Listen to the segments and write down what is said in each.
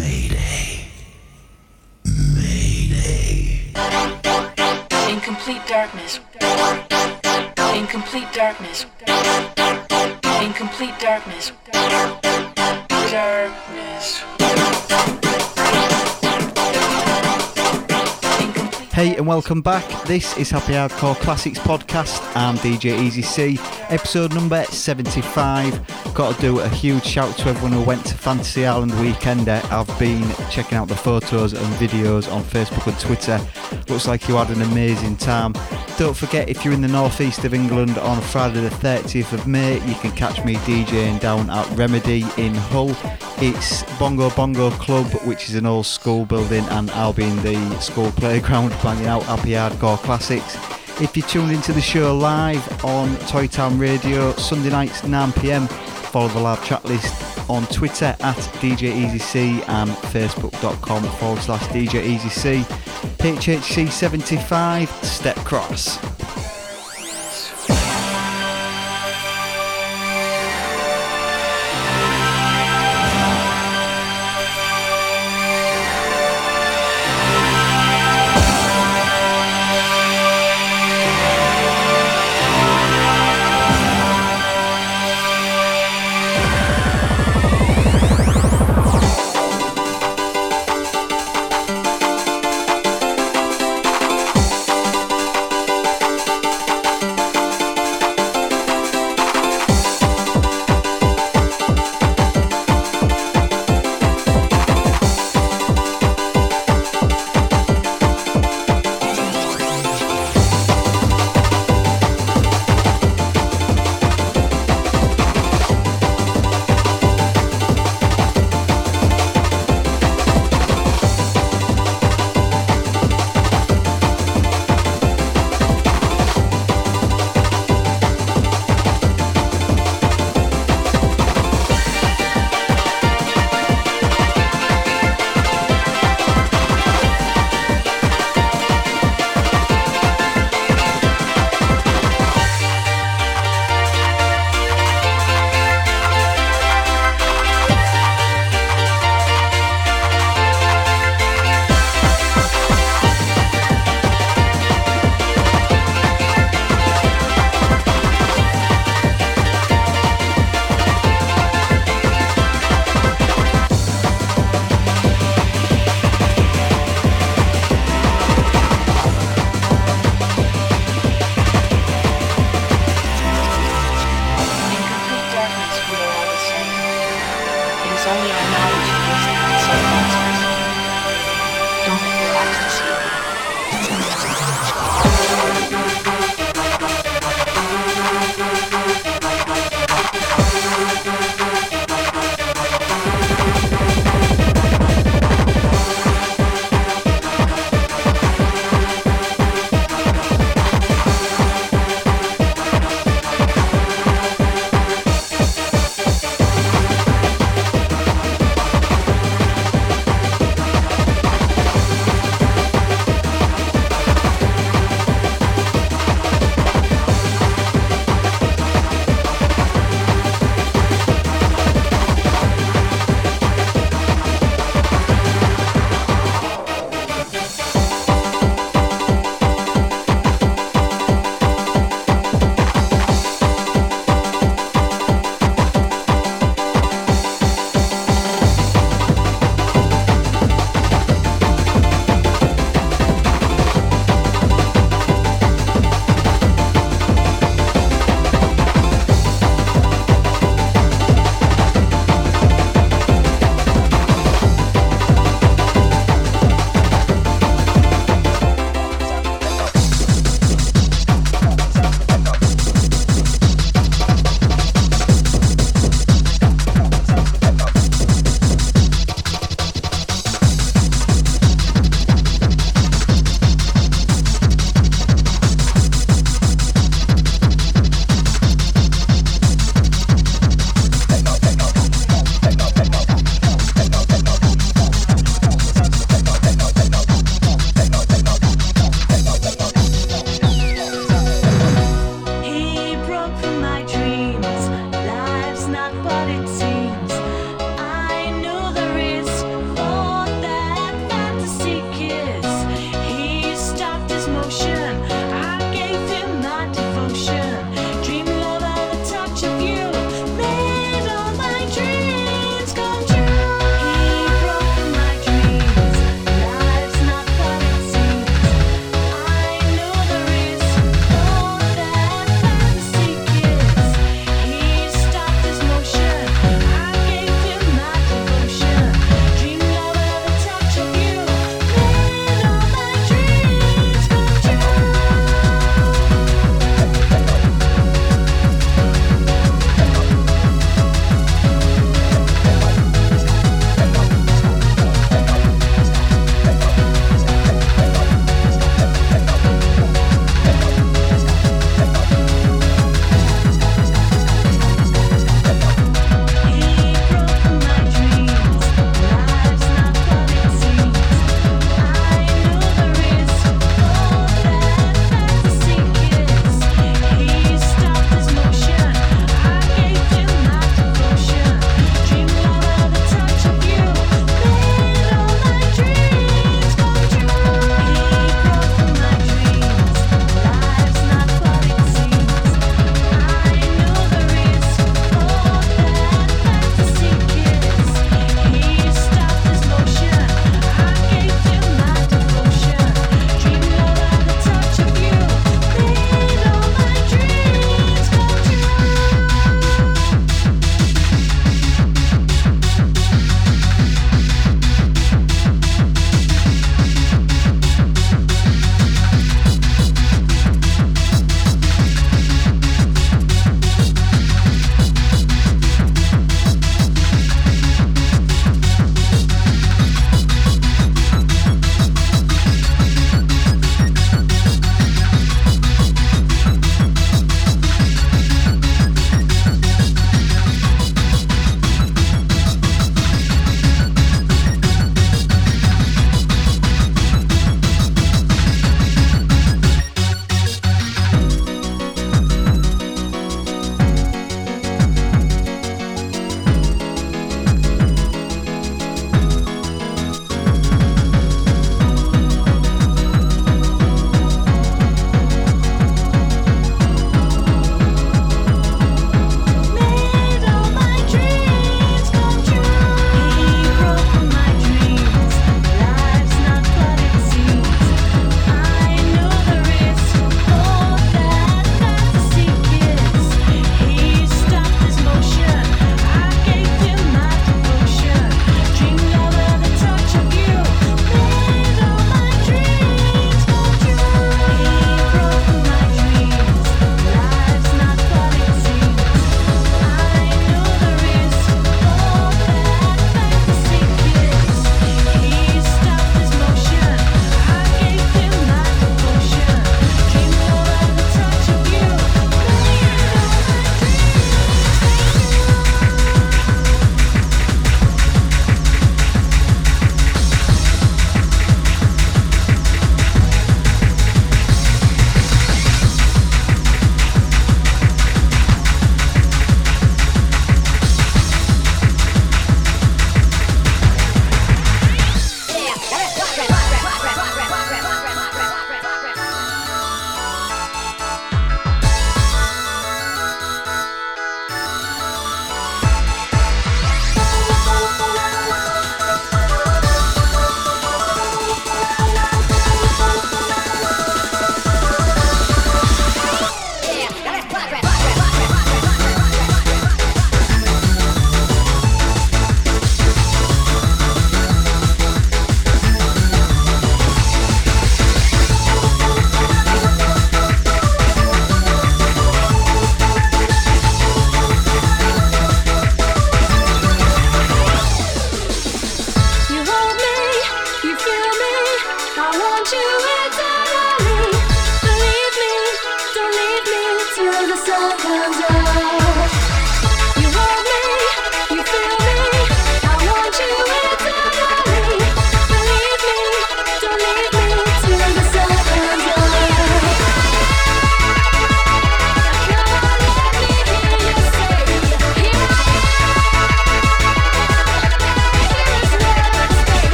It's Mayday. Mayday. In complete darkness. In complete darkness. In complete darkness. Darkness. Hey and welcome back. This is Happy Hardcore Classics Podcast. I'm DJ Easy C, episode number 75. Got to do a huge shout to everyone who went to Fantasy Island weekend. I've been checking out the photos and videos on Facebook and Twitter. Looks like you had an amazing time. Don't forget, if you're in the northeast of England on Friday the 30th of May, you can catch me DJing down at Remedy in Hull. It's Bongo Bongo Club, which is an old school building, and I'll be in the school playground banging out happy hardcore classics. If you're tuned into the show live on Toy Town Radio, Sunday nights 9pm, follow the live chat list on Twitter at DJEasyC and Facebook.com forward slash DJEasyC. HHC75, Step Cross.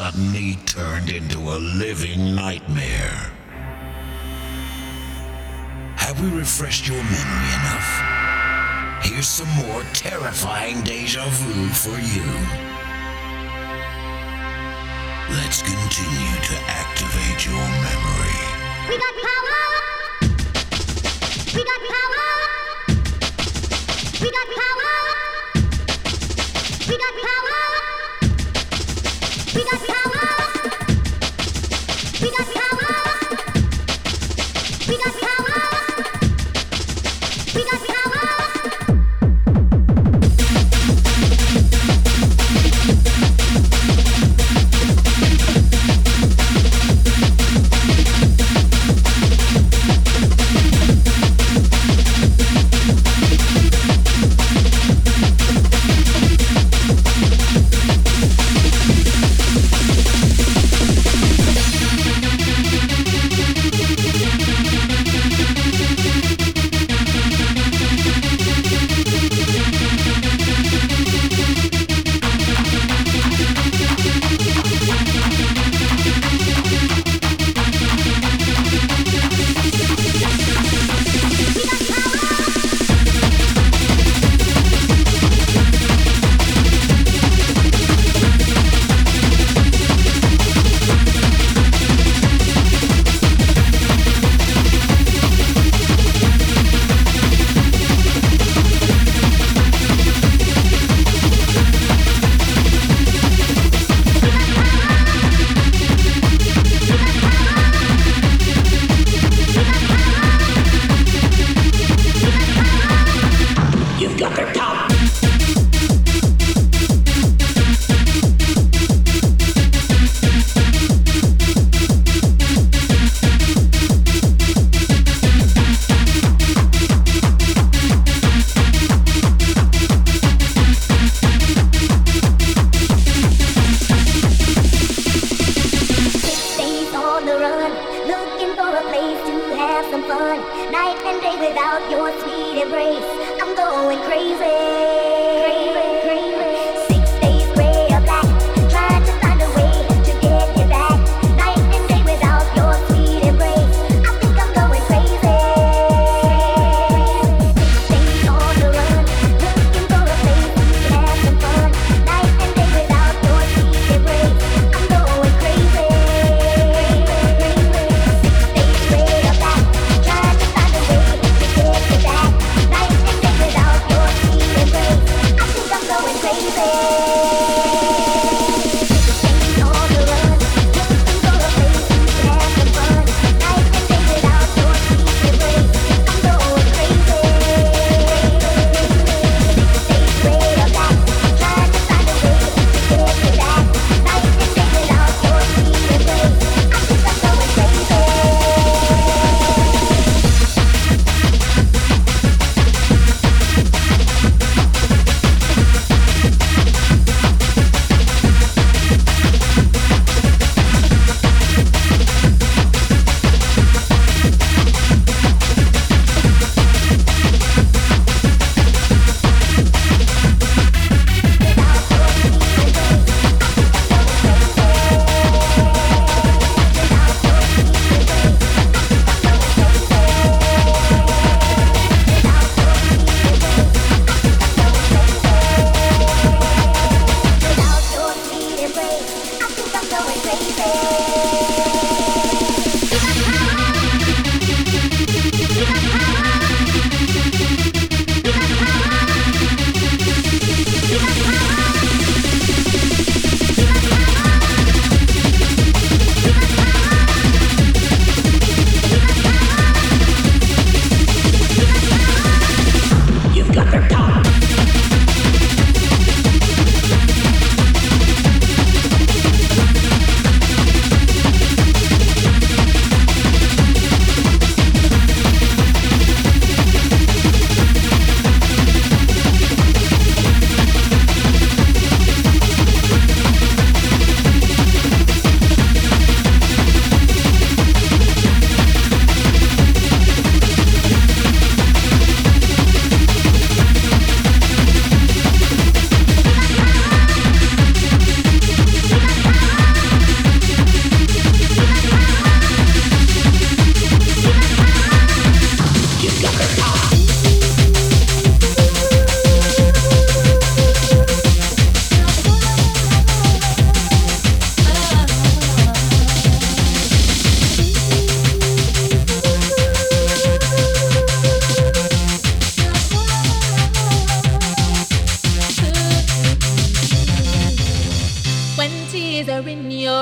Suddenly turned into a living nightmare. Have we refreshed your memory enough? Here's some more terrifying deja vu for you. Let's continue to activate your memory. We got power! We got power!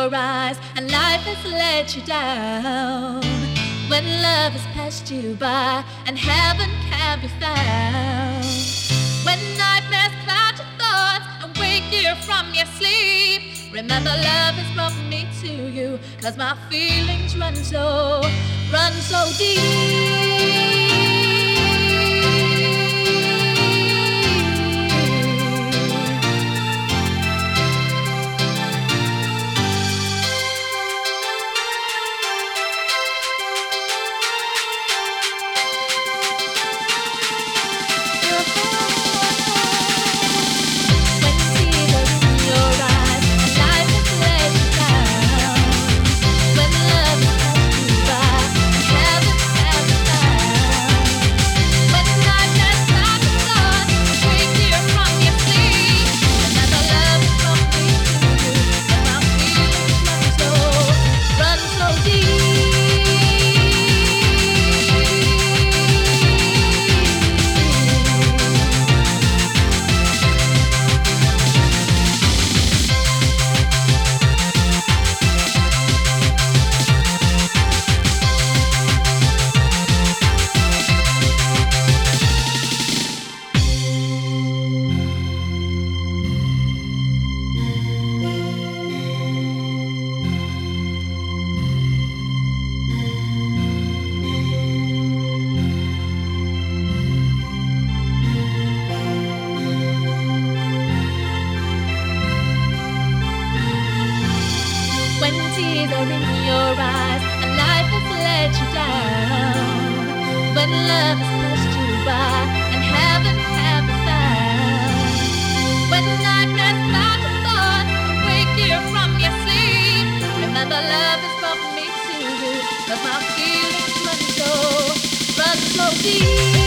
your eyes and life has let you down. When love has passed you by and heaven can be found. When nightmares cloud your thoughts and wake you from your sleep. Remember love has brought me to you cause my feelings run so, run so deep. Run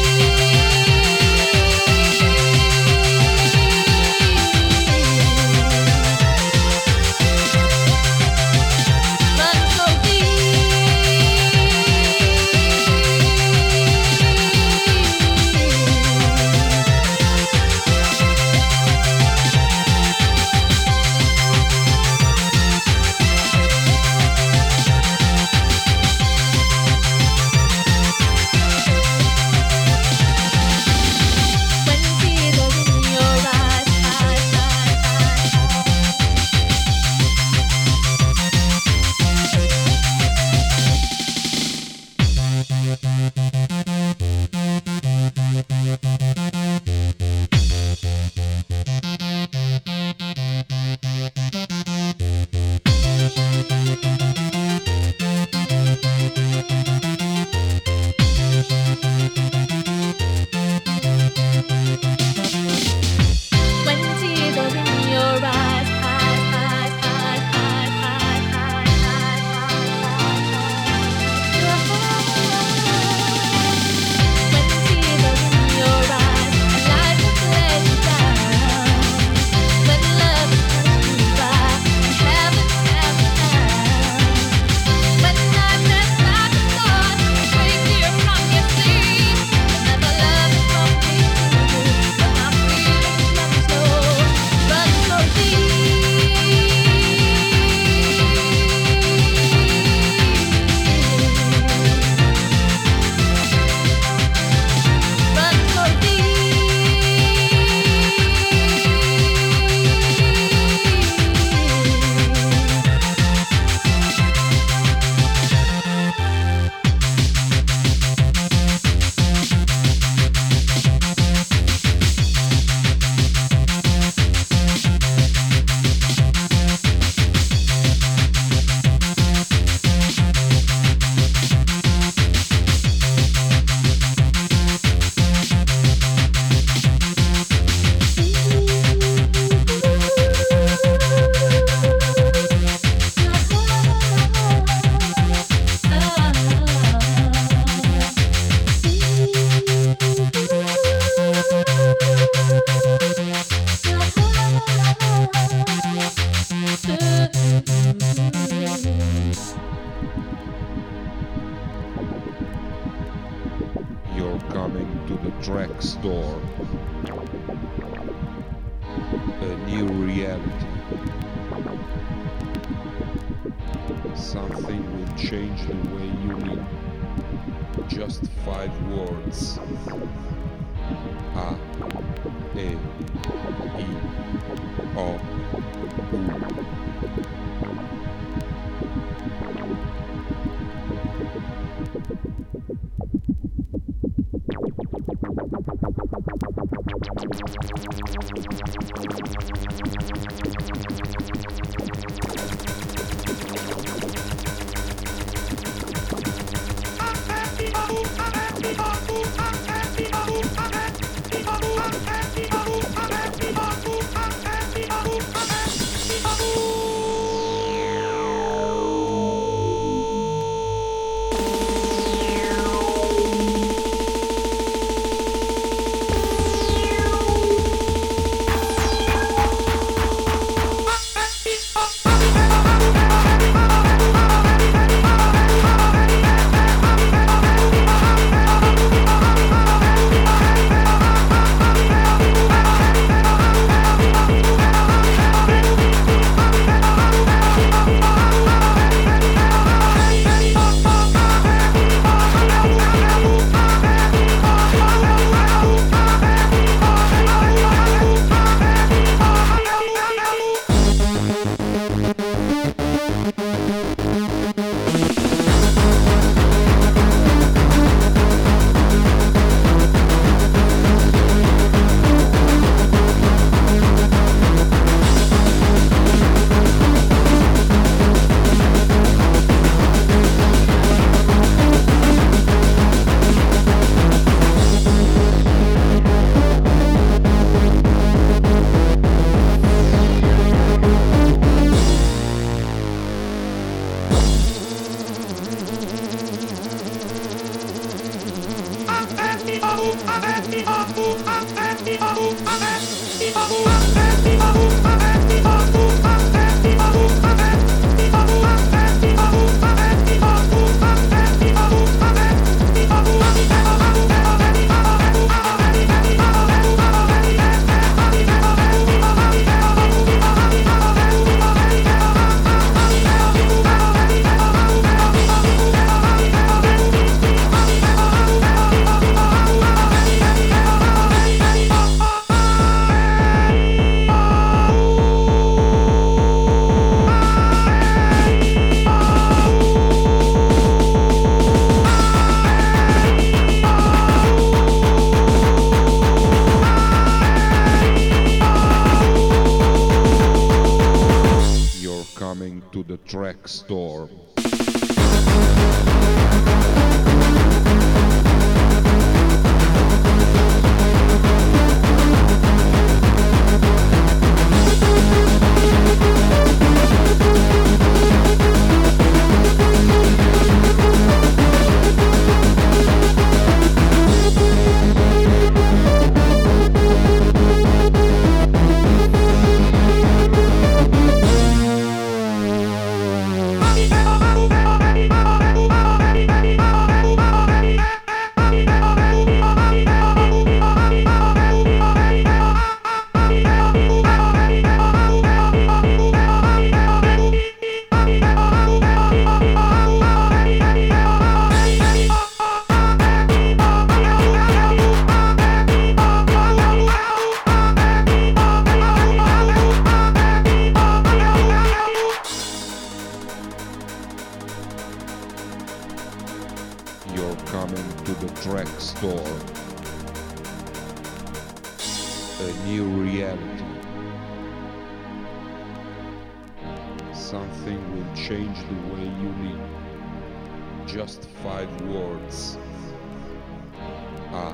A,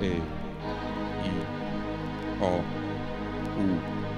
E, I, O, U.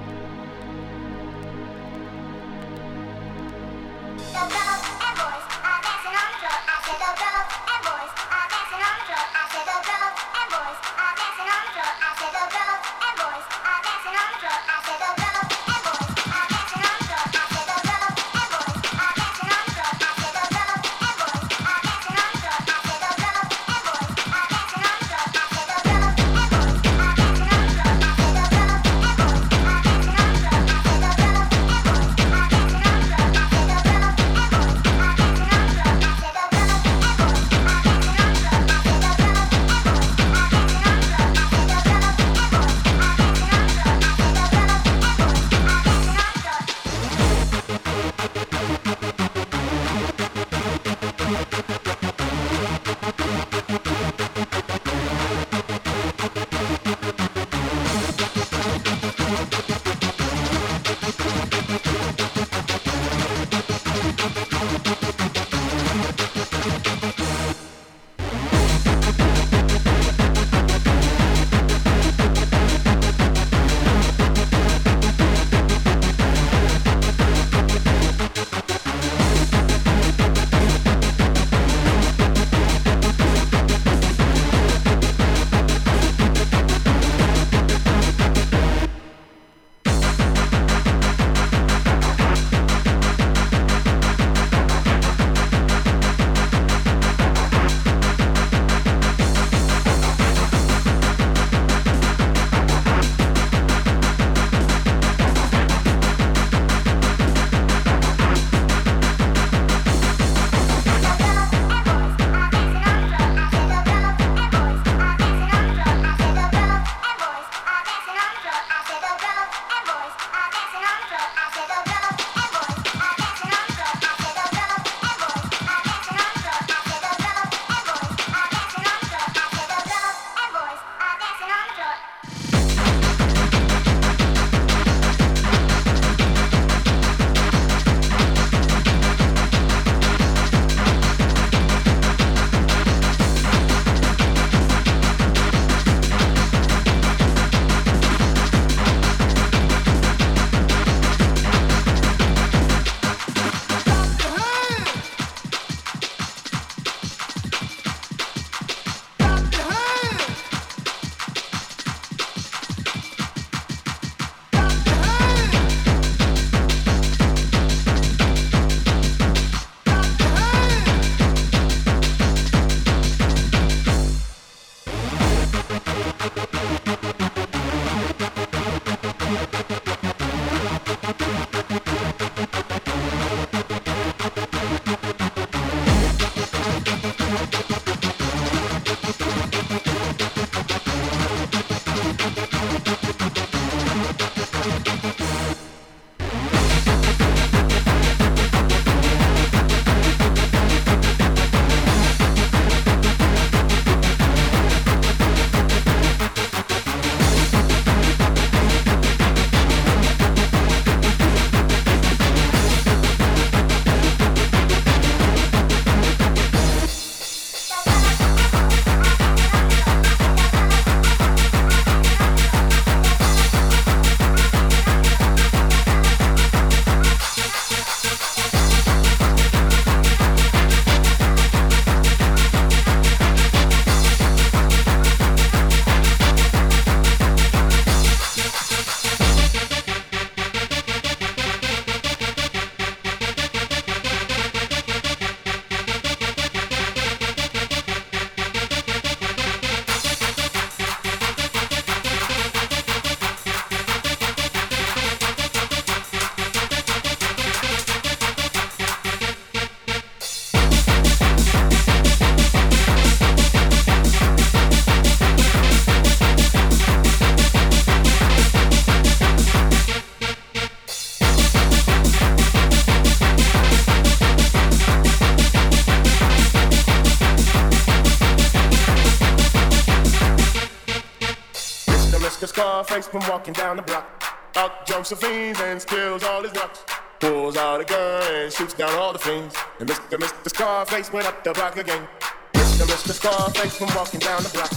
Mr. Scarface walking down the block. Out Josephine and steals all his rocks. Pulls out a gun and shoots down all the fiends. And Mr. Mr. Scarface went up the block again. Mr. Mr. Scarface been walking down the block.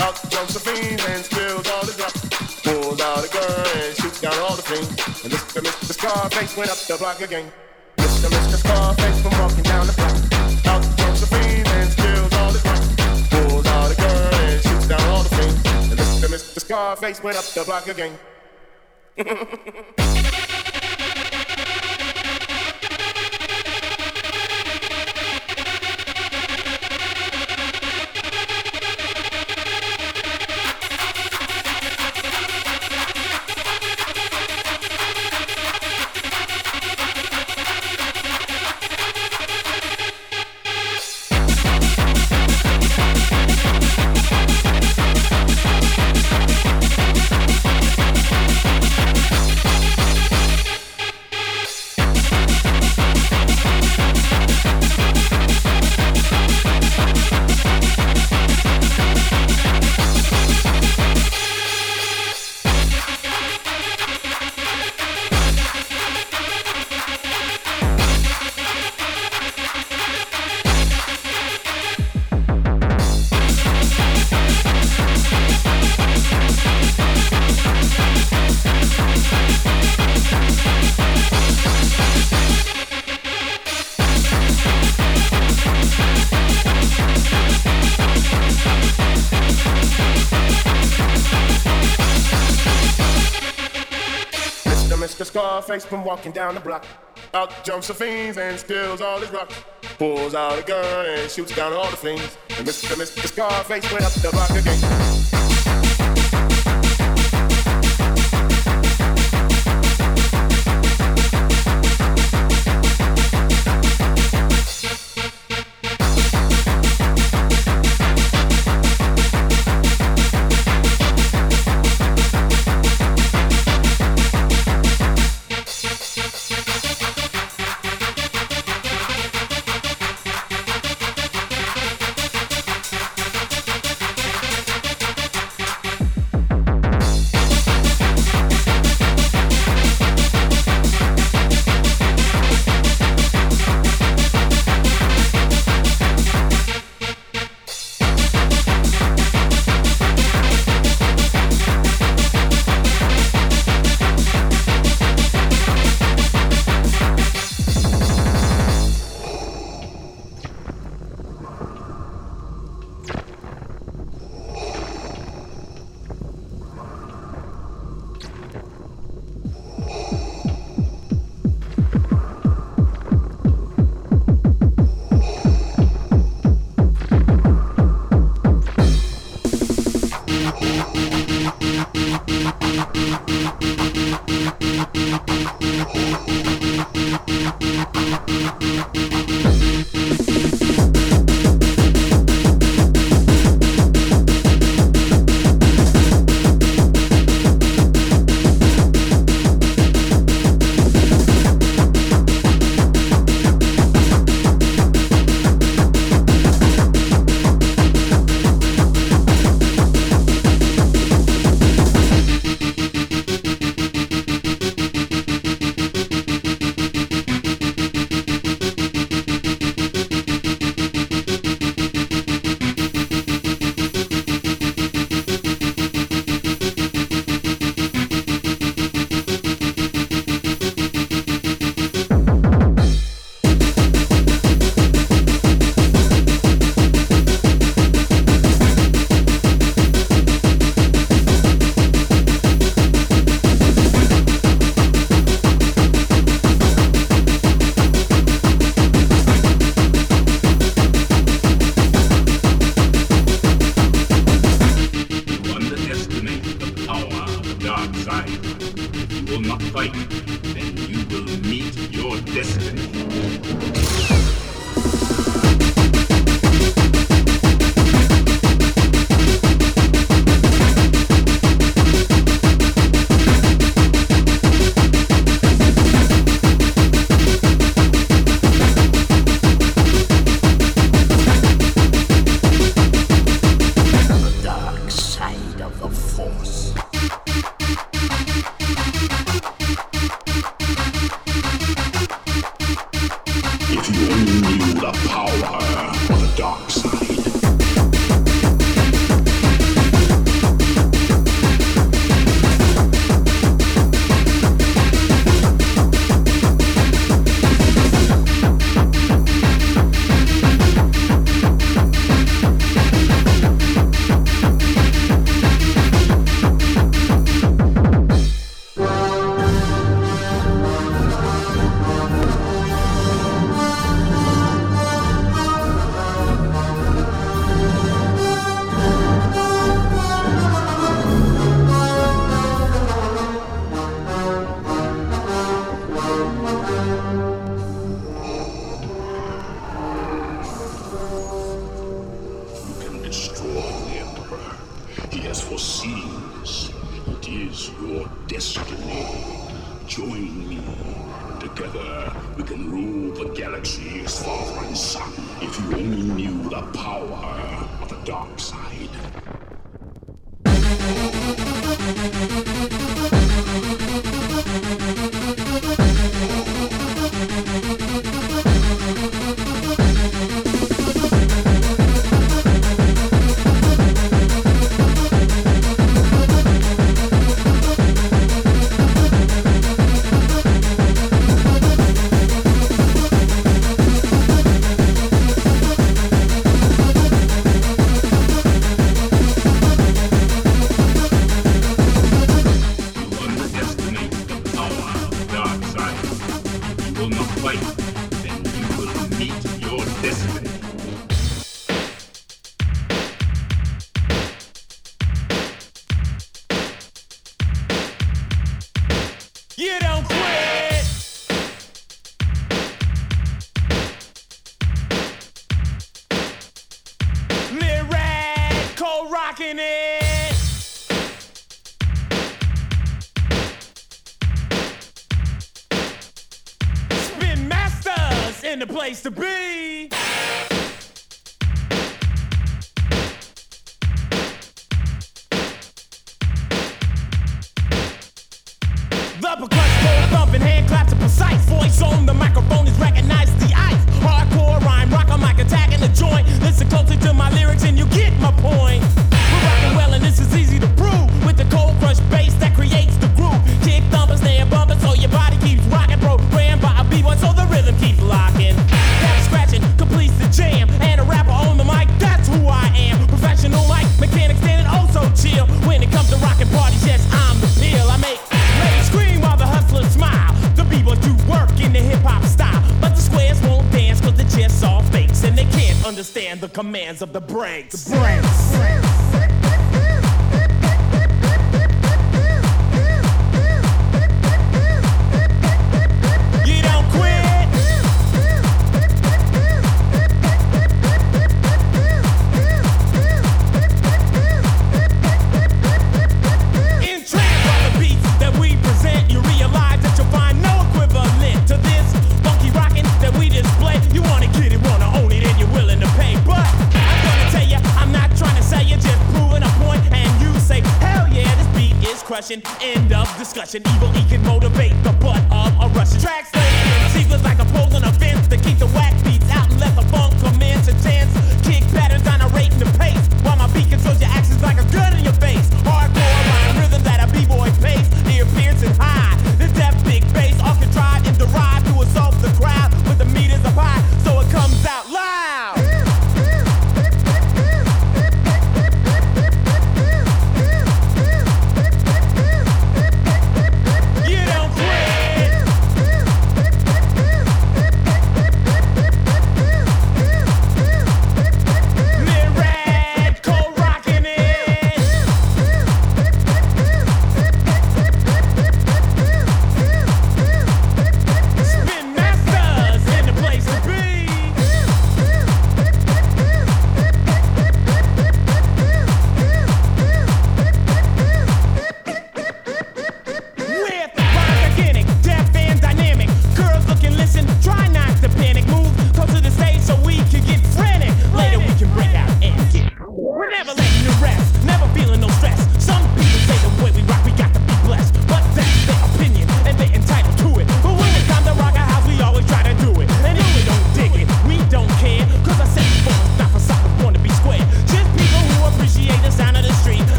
Out Josephine and steals all his rocks. Pulls out a gun and shoots down all the fiends. And Mr. Mr. Scarface went up the block again. Mr. Mr. Scarface been walking down the block. Scarface went up the block again. Been walking down the block. Out Josephine's and steals all his rocks. Pulls out a gun and shoots down all the fiends. And Mr. Mr. Scarface went up the block again. Then you will meet your destiny. Discussion. Evil